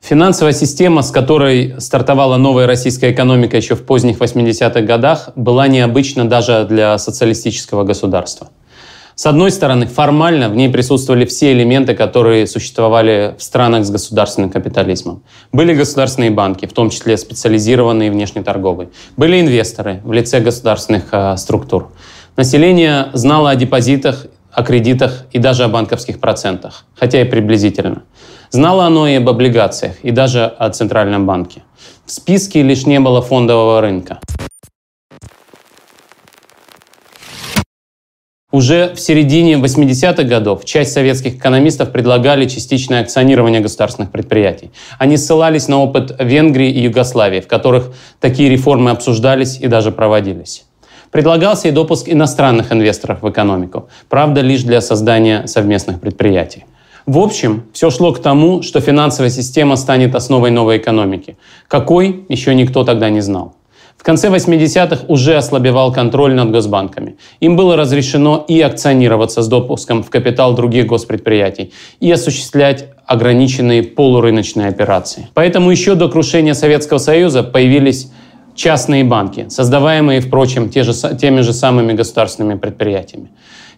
Финансовая система, с которой стартовала новая российская экономика еще в поздних 80-х годах, была необычна даже для социалистического государства. С одной стороны, формально в ней присутствовали все элементы, которые существовали в странах с государственным капитализмом. Были государственные банки, в том числе специализированные внешнеторговые. Были инвесторы в лице государственных э, структур. Население знало о депозитах, о кредитах и даже о банковских процентах, хотя и приблизительно. Знало оно и об облигациях, и даже о Центральном банке. В списке лишь не было фондового рынка. Уже в середине 80-х годов часть советских экономистов предлагали частичное акционирование государственных предприятий. Они ссылались на опыт Венгрии и Югославии, в которых такие реформы обсуждались и даже проводились. Предлагался и допуск иностранных инвесторов в экономику, правда, лишь для создания совместных предприятий. В общем, все шло к тому, что финансовая система станет основой новой экономики. Какой, еще никто тогда не знал. В конце 80-х уже ослабевал контроль над госбанками. Им было разрешено и акционироваться с допуском в капитал других госпредприятий, и осуществлять ограниченные полурыночные операции. Поэтому еще до крушения Советского Союза появились частные банки, создаваемые, впрочем, те же, теми же самыми государственными предприятиями.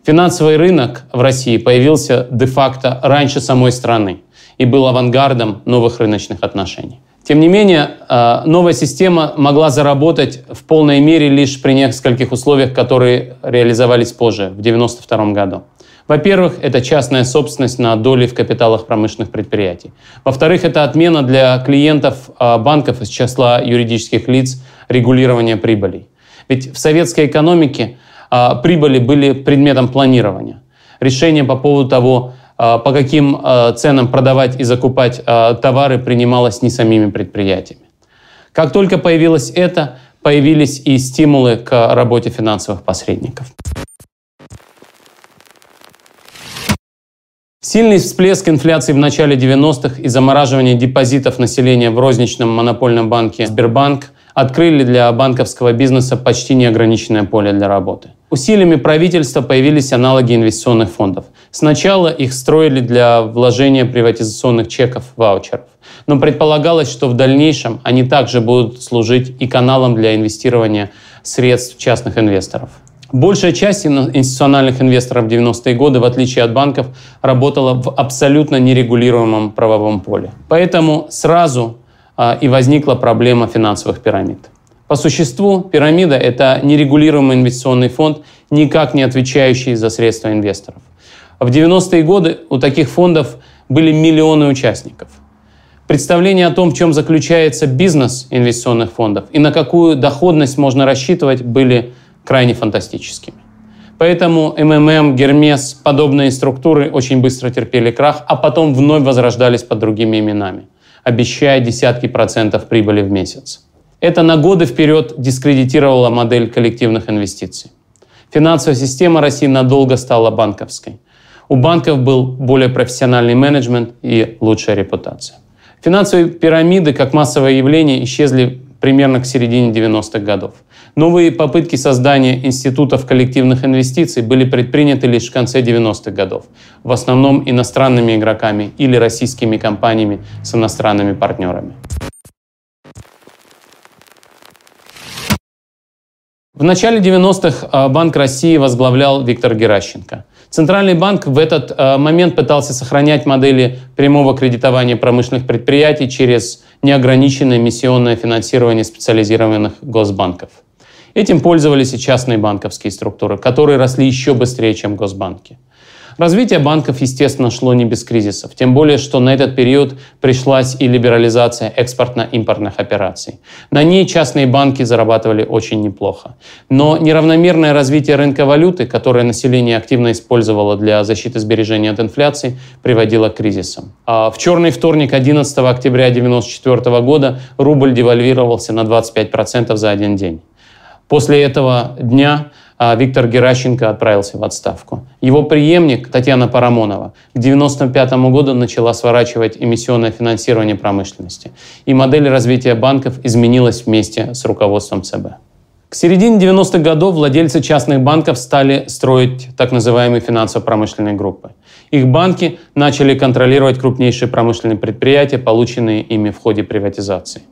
Финансовый рынок в России появился де-факто раньше самой страны и был авангардом новых рыночных отношений. Тем не менее, э, новая система могла заработать в полной мере лишь при нескольких условиях, которые реализовались позже, в 1992 году. Во-первых, это частная собственность на доли в капиталах промышленных предприятий. Во-вторых, это отмена для клиентов э, банков из числа юридических лиц регулирования прибылей. Ведь в советской экономике а, прибыли были предметом планирования. Решение по поводу того, по каким а, ценам продавать и закупать товары, принималось не самими предприятиями. Как только появилось это, появились и стимулы к работе финансовых посредников. Сильный всплеск инфляции в начале 90-х и замораживание депозитов населения в розничном монопольном банке Сбербанк открыли для банковского бизнеса почти неограниченное поле для работы. Усилиями правительства появились аналоги инвестиционных фондов. Сначала их строили для вложения приватизационных чеков, ваучеров. Но предполагалось, что в дальнейшем они также будут служить и каналом для инвестирования средств частных инвесторов. Большая часть институциональных инвесторов в 90-е годы, в отличие от банков, работала в абсолютно нерегулируемом правовом поле. Поэтому сразу а, и возникла проблема финансовых пирамид. По существу пирамида – это нерегулируемый инвестиционный фонд, никак не отвечающий за средства инвесторов. В 90-е годы у таких фондов были миллионы участников. Представление о том, в чем заключается бизнес инвестиционных фондов и на какую доходность можно рассчитывать, были крайне фантастическими. Поэтому МММ, Гермес, подобные структуры очень быстро терпели крах, а потом вновь возрождались под другими именами, обещая десятки процентов прибыли в месяц. Это на годы вперед дискредитировало модель коллективных инвестиций. Финансовая система России надолго стала банковской. У банков был более профессиональный менеджмент и лучшая репутация. Финансовые пирамиды как массовое явление исчезли примерно к середине 90-х годов. Новые попытки создания институтов коллективных инвестиций были предприняты лишь в конце 90-х годов, в основном иностранными игроками или российскими компаниями с иностранными партнерами. В начале 90-х э, Банк России возглавлял Виктор Геращенко. Центральный банк в этот э, момент пытался сохранять модели прямого кредитования промышленных предприятий через неограниченное миссионное финансирование специализированных госбанков. Этим пользовались и частные банковские структуры, которые росли еще быстрее, чем госбанки. Развитие банков, естественно, шло не без кризисов, тем более, что на этот период пришлась и либерализация экспортно-импортных операций. На ней частные банки зарабатывали очень неплохо. Но неравномерное развитие рынка валюты, которое население активно использовало для защиты сбережений от инфляции, приводило к кризисам. А в черный вторник 11 октября 1994 года рубль девальвировался на 25% за один день. После этого дня Виктор Геращенко отправился в отставку. Его преемник Татьяна Парамонова к 1995 году начала сворачивать эмиссионное финансирование промышленности. И модель развития банков изменилась вместе с руководством ЦБ. К середине 90-х годов владельцы частных банков стали строить так называемые финансово-промышленные группы. Их банки начали контролировать крупнейшие промышленные предприятия, полученные ими в ходе приватизации.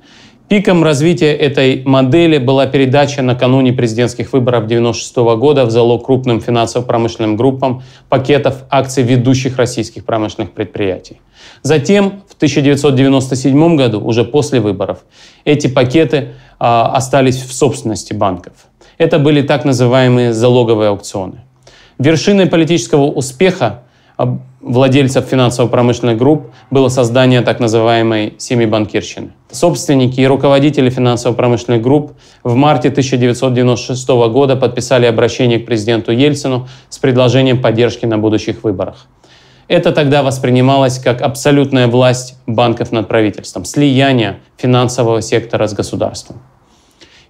Пиком развития этой модели была передача накануне президентских выборов 1996 года в залог крупным финансово-промышленным группам пакетов акций ведущих российских промышленных предприятий. Затем, в 1997 году, уже после выборов, эти пакеты э, остались в собственности банков. Это были так называемые залоговые аукционы. Вершиной политического успеха владельцев финансово-промышленных групп было создание так называемой семибанкирщины. Собственники и руководители финансово-промышленных групп в марте 1996 года подписали обращение к президенту Ельцину с предложением поддержки на будущих выборах. Это тогда воспринималось как абсолютная власть банков над правительством, слияние финансового сектора с государством.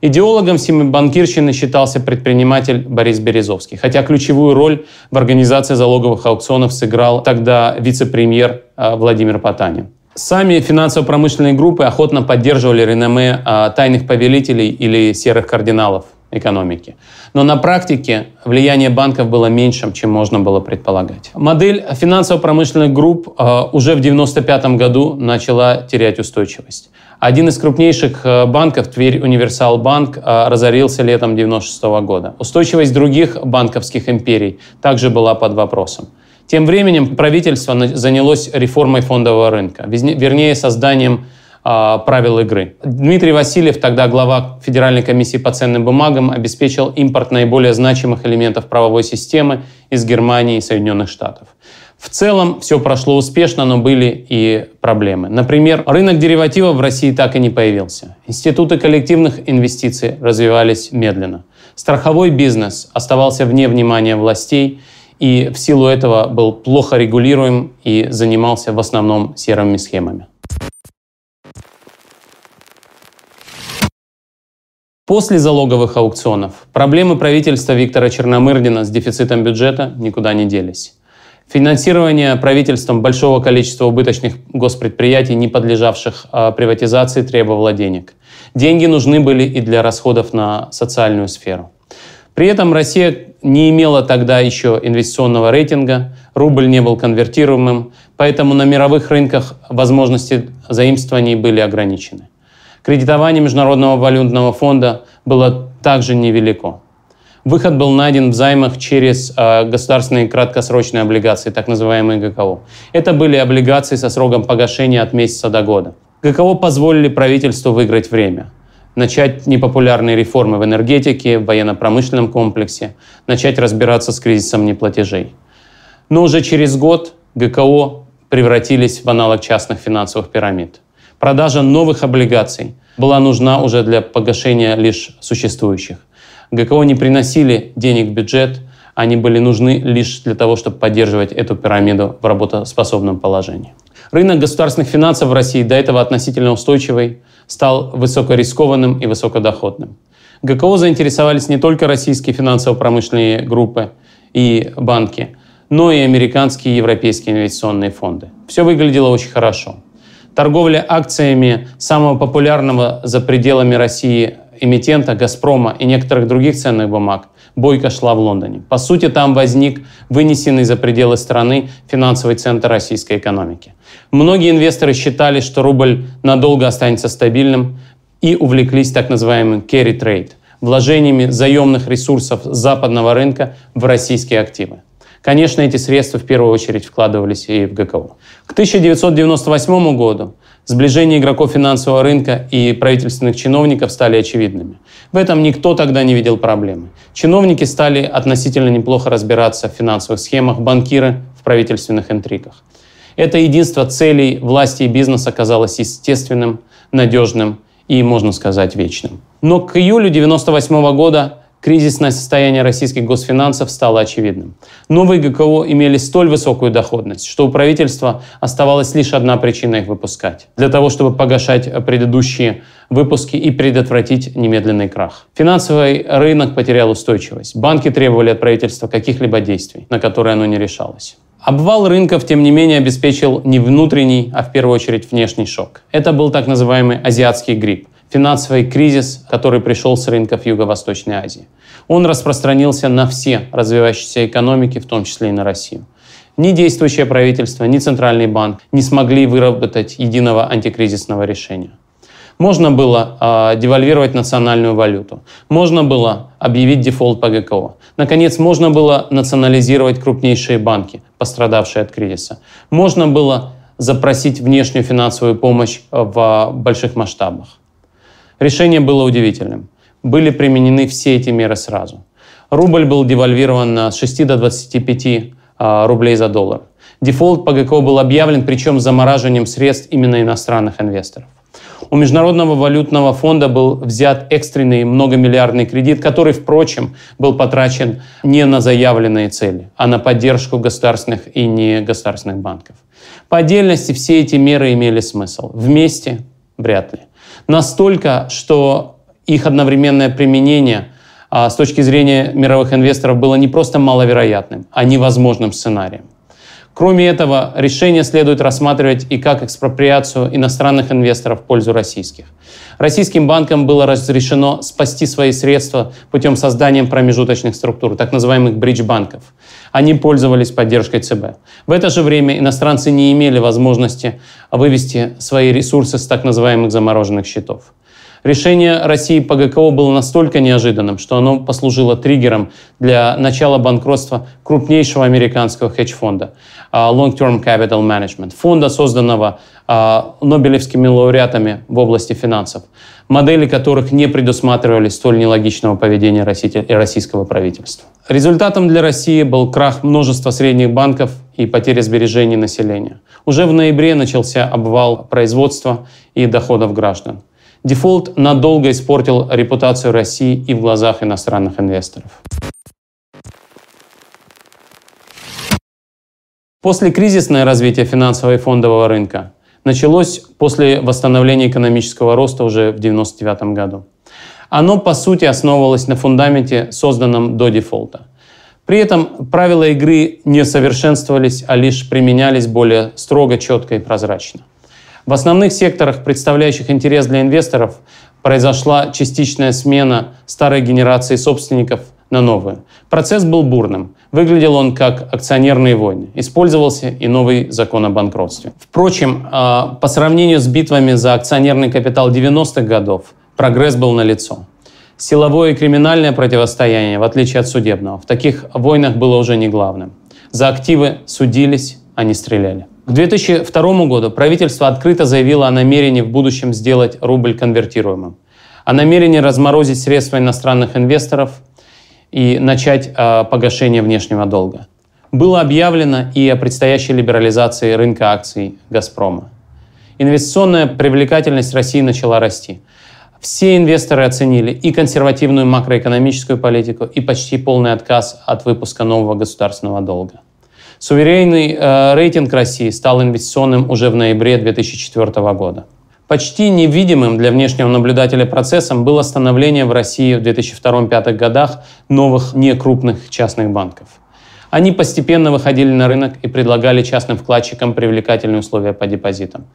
Идеологом семибанкирщины считался предприниматель Борис Березовский, хотя ключевую роль в организации залоговых аукционов сыграл тогда вице-премьер а, Владимир Потанин. Сами финансово-промышленные группы охотно поддерживали реноме а, тайных повелителей или серых кардиналов экономики. Но на практике влияние банков было меньшим, чем можно было предполагать. Модель финансово-промышленных групп а, уже в 1995 году начала терять устойчивость. Один из крупнейших э, банков, Тверь Универсал Банк, э, разорился летом 1996 года. Устойчивость других банковских империй также была под вопросом. Тем временем правительство занялось реформой фондового рынка, вернее, созданием э, правил игры. Дмитрий Васильев, тогда глава Федеральной комиссии по ценным бумагам, обеспечил импорт наиболее значимых элементов правовой системы из Германии и Соединенных Штатов. В целом все прошло успешно, но были и проблемы. Например, рынок деривативов в России так и не появился. Институты коллективных инвестиций развивались медленно. Страховой бизнес оставался вне внимания властей и в силу этого был плохо регулируем и занимался в основном серыми схемами. После залоговых аукционов проблемы правительства Виктора Черномырдина с дефицитом бюджета никуда не делись. Финансирование правительством большого количества убыточных госпредприятий, не подлежавших а, приватизации, требовало денег. Деньги нужны были и для расходов на социальную сферу. При этом Россия не имела тогда еще инвестиционного рейтинга, рубль не был конвертируемым, поэтому на мировых рынках возможности заимствований были ограничены. Кредитование Международного валютного фонда было также невелико. Выход был найден в займах через э, государственные краткосрочные облигации, так называемые ГКО. Это были облигации со сроком погашения от месяца до года. ГКО позволили правительству выиграть время, начать непопулярные реформы в энергетике, в военно-промышленном комплексе, начать разбираться с кризисом неплатежей. Но уже через год ГКО превратились в аналог частных финансовых пирамид. Продажа новых облигаций была нужна уже для погашения лишь существующих. ГКО не приносили денег в бюджет, они были нужны лишь для того, чтобы поддерживать эту пирамиду в работоспособном положении. Рынок государственных финансов в России, до этого относительно устойчивый, стал высокорискованным и высокодоходным. ГКО заинтересовались не только российские финансово-промышленные группы и банки, но и американские и европейские инвестиционные фонды. Все выглядело очень хорошо. Торговля акциями самого популярного за пределами России эмитента «Газпрома» и некоторых других ценных бумаг бойко шла в Лондоне. По сути, там возник вынесенный за пределы страны финансовый центр российской экономики. Многие инвесторы считали, что рубль надолго останется стабильным и увлеклись так называемым carry trade – вложениями заемных ресурсов западного рынка в российские активы. Конечно, эти средства в первую очередь вкладывались и в ГКО. К 1998 году сближение игроков финансового рынка и правительственных чиновников стали очевидными. В этом никто тогда не видел проблемы. Чиновники стали относительно неплохо разбираться в финансовых схемах, банкиры в правительственных интригах. Это единство целей власти и бизнеса казалось естественным, надежным и, можно сказать, вечным. Но к июлю 1998 года кризисное состояние российских госфинансов стало очевидным. Новые ГКО имели столь высокую доходность, что у правительства оставалась лишь одна причина их выпускать. Для того, чтобы погашать предыдущие выпуски и предотвратить немедленный крах. Финансовый рынок потерял устойчивость. Банки требовали от правительства каких-либо действий, на которые оно не решалось. Обвал рынков, тем не менее, обеспечил не внутренний, а в первую очередь внешний шок. Это был так называемый азиатский грипп, финансовый кризис, который пришел с рынков Юго-Восточной Азии. Он распространился на все развивающиеся экономики, в том числе и на Россию. Ни действующее правительство, ни Центральный банк не смогли выработать единого антикризисного решения. Можно было э, девальвировать национальную валюту. Можно было объявить дефолт по ГКО. Наконец, можно было национализировать крупнейшие банки, пострадавшие от кризиса. Можно было запросить внешнюю финансовую помощь в больших масштабах. Решение было удивительным. Были применены все эти меры сразу. Рубль был девальвирован на 6 до 25 э, рублей за доллар. Дефолт по ГКО был объявлен, причем с замораживанием средств именно иностранных инвесторов. У Международного валютного фонда был взят экстренный многомиллиардный кредит, который, впрочем, был потрачен не на заявленные цели, а на поддержку государственных и негосударственных банков. По отдельности все эти меры имели смысл. Вместе вряд ли. Настолько, что их одновременное применение а, с точки зрения мировых инвесторов было не просто маловероятным, а невозможным сценарием. Кроме этого, решение следует рассматривать и как экспроприацию иностранных инвесторов в пользу российских. Российским банкам было разрешено спасти свои средства путем создания промежуточных структур, так называемых бридж-банков. Они пользовались поддержкой ЦБ. В это же время иностранцы не имели возможности вывести свои ресурсы с так называемых замороженных счетов. Решение России по ГКО было настолько неожиданным, что оно послужило триггером для начала банкротства крупнейшего американского хедж-фонда а, Long Term Capital Management, фонда, созданного а, Нобелевскими лауреатами в области финансов, модели которых не предусматривали столь нелогичного поведения российского правительства. Результатом для России был крах множества средних банков и потеря сбережений населения. Уже в ноябре начался обвал производства и доходов граждан. Дефолт надолго испортил репутацию России и в глазах иностранных инвесторов. Послекризисное развитие финансового и фондового рынка началось после восстановления экономического роста уже в 1999 году. Оно, по сути, основывалось на фундаменте, созданном до дефолта. При этом правила игры не совершенствовались, а лишь применялись более строго, четко и прозрачно. В основных секторах, представляющих интерес для инвесторов, произошла частичная смена старой генерации собственников на новую. Процесс был бурным. Выглядел он как акционерные войны. Использовался и новый закон о банкротстве. Впрочем, а, по сравнению с битвами за акционерный капитал 90-х годов, прогресс был налицо. Силовое и криминальное противостояние, в отличие от судебного, в таких войнах было уже не главным. За активы судились, а не стреляли. К 2002 году правительство открыто заявило о намерении в будущем сделать рубль конвертируемым, о намерении разморозить средства иностранных инвесторов и начать э, погашение внешнего долга. Было объявлено и о предстоящей либерализации рынка акций «Газпрома». Инвестиционная привлекательность России начала расти. Все инвесторы оценили и консервативную макроэкономическую политику, и почти полный отказ от выпуска нового государственного долга. Суверенный э, рейтинг России стал инвестиционным уже в ноябре 2004 года. Почти невидимым для внешнего наблюдателя процессом было становление в России в 2002-2005 годах новых некрупных частных банков. Они постепенно выходили на рынок и предлагали частным вкладчикам привлекательные условия по депозитам.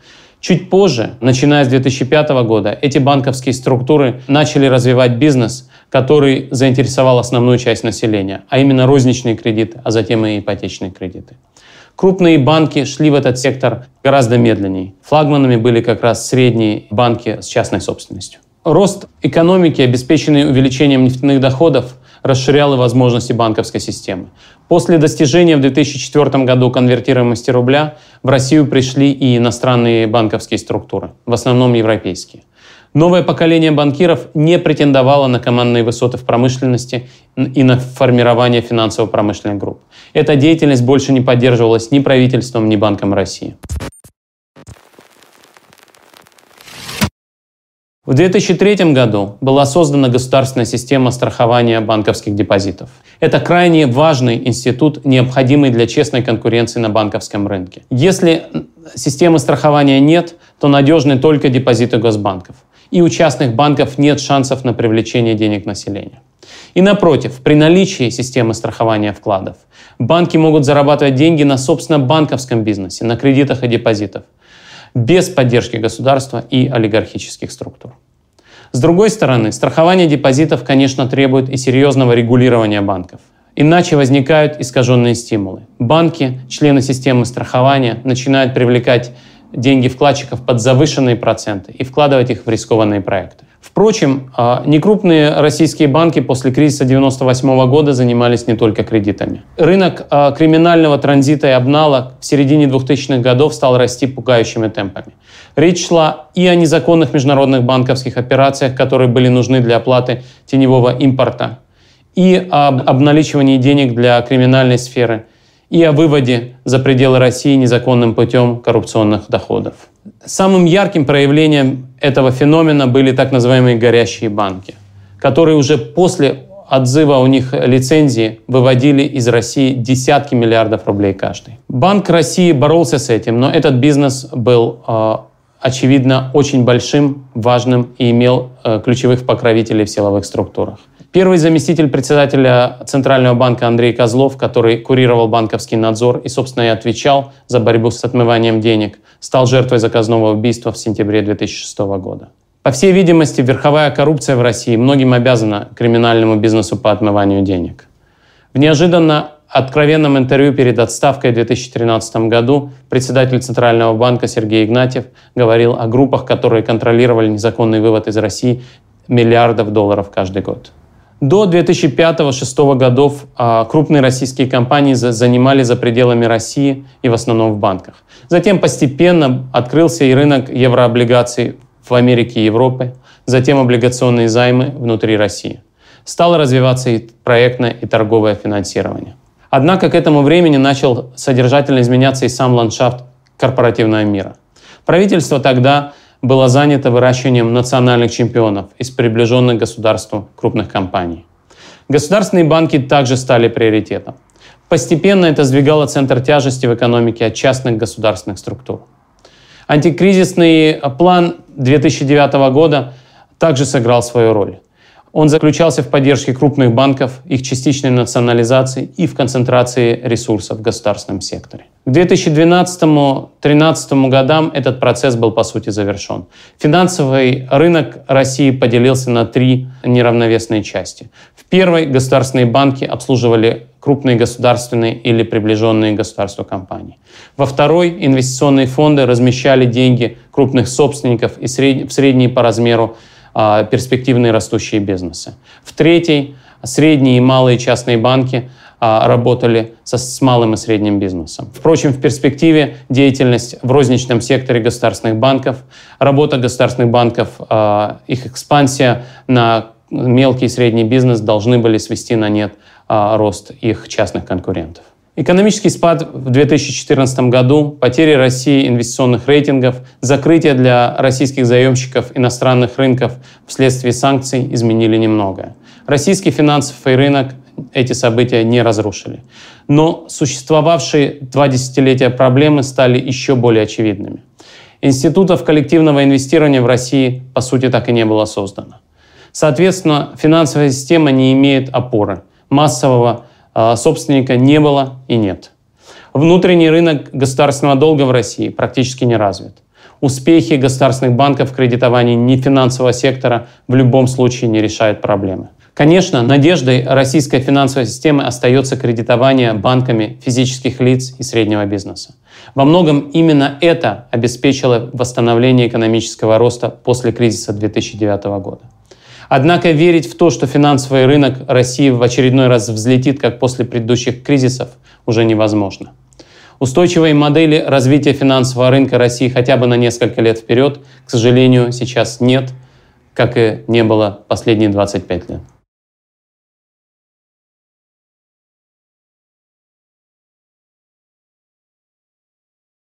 Чуть позже, начиная с 2005 года, эти банковские структуры начали развивать бизнес, который заинтересовал основную часть населения, а именно розничные кредиты, а затем и ипотечные кредиты. Крупные банки шли в этот сектор гораздо медленнее. Флагманами были как раз средние банки с частной собственностью. Рост экономики, обеспеченный увеличением нефтяных доходов, расширял и возможности банковской системы. После достижения в 2004 году конвертируемости рубля в Россию пришли и иностранные банковские структуры, в основном европейские. Новое поколение банкиров не претендовало на командные высоты в промышленности и на формирование финансово-промышленных групп. Эта деятельность больше не поддерживалась ни правительством, ни Банком России. В 2003 году была создана государственная система страхования банковских депозитов. Это крайне важный институт, необходимый для честной конкуренции на банковском рынке. Если системы страхования нет, то надежны только депозиты госбанков. И у частных банков нет шансов на привлечение денег населения. И напротив, при наличии системы страхования вкладов, банки могут зарабатывать деньги на собственном банковском бизнесе, на кредитах и депозитах – без поддержки государства и олигархических структур. С другой стороны, страхование депозитов, конечно, требует и серьезного регулирования банков. Иначе возникают искаженные стимулы. Банки, члены системы страхования, начинают привлекать деньги вкладчиков под завышенные проценты и вкладывать их в рискованные проекты. Впрочем, а, некрупные российские банки после кризиса 1998 года занимались не только кредитами. Рынок а, криминального транзита и обнала в середине 2000-х годов стал расти пугающими темпами. Речь шла и о незаконных международных банковских операциях, которые были нужны для оплаты теневого импорта, и об обналичивании денег для криминальной сферы, и о выводе за пределы России незаконным путем коррупционных доходов. Самым ярким проявлением этого феномена были так называемые горящие банки, которые уже после отзыва у них лицензии выводили из России десятки миллиардов рублей каждый. Банк России боролся с этим, но этот бизнес был, э, очевидно, очень большим, важным и имел э, ключевых покровителей в силовых структурах. Первый заместитель председателя Центрального банка Андрей Козлов, который курировал банковский надзор и, собственно, и отвечал за борьбу с отмыванием денег, стал жертвой заказного убийства в сентябре 2006 года. По всей видимости, верховая коррупция в России многим обязана криминальному бизнесу по отмыванию денег. В неожиданно откровенном интервью перед отставкой в 2013 году председатель Центрального банка Сергей Игнатьев говорил о группах, которые контролировали незаконный вывод из России миллиардов долларов каждый год. До 2005-2006 годов а, крупные российские компании занимали за пределами России и в основном в банках. Затем постепенно открылся и рынок еврооблигаций в Америке и Европе, затем облигационные займы внутри России. Стало развиваться и проектное и торговое финансирование. Однако к этому времени начал содержательно изменяться и сам ландшафт корпоративного мира. Правительство тогда было занято выращиванием национальных чемпионов из приближенных государству крупных компаний. Государственные банки также стали приоритетом. Постепенно это сдвигало центр тяжести в экономике от частных государственных структур. Антикризисный план 2009 года также сыграл свою роль. Он заключался в поддержке крупных банков, их частичной национализации и в концентрации ресурсов в государственном секторе. К 2012-2013 годам этот процесс был по сути завершен. Финансовый рынок России поделился на три неравновесные части. В первой государственные банки обслуживали крупные государственные или приближенные государству компании. Во второй инвестиционные фонды размещали деньги крупных собственников и в средние по размеру перспективные растущие бизнесы. В третьей средние и малые частные банки а, работали со, с малым и средним бизнесом. Впрочем, в перспективе деятельность в розничном секторе государственных банков, работа государственных банков, а, их экспансия на мелкий и средний бизнес должны были свести на нет рост их частных конкурентов. Экономический спад в 2014 году, потери России инвестиционных рейтингов, закрытие для российских заемщиков иностранных рынков вследствие санкций изменили немногое. Российский финансовый рынок эти события не разрушили. Но существовавшие два десятилетия проблемы стали еще более очевидными. Институтов коллективного инвестирования в России, по сути, так и не было создано. Соответственно, финансовая система не имеет опоры, массового собственника не было и нет. Внутренний рынок государственного долга в России практически не развит. Успехи государственных банков в кредитовании нефинансового сектора в любом случае не решают проблемы. Конечно, надеждой российской финансовой системы остается кредитование банками физических лиц и среднего бизнеса. Во многом именно это обеспечило восстановление экономического роста после кризиса 2009 года. Однако верить в то, что финансовый рынок России в очередной раз взлетит, как после предыдущих кризисов, уже невозможно. Устойчивой модели развития финансового рынка России хотя бы на несколько лет вперед, к сожалению, сейчас нет, как и не было последние 25 лет.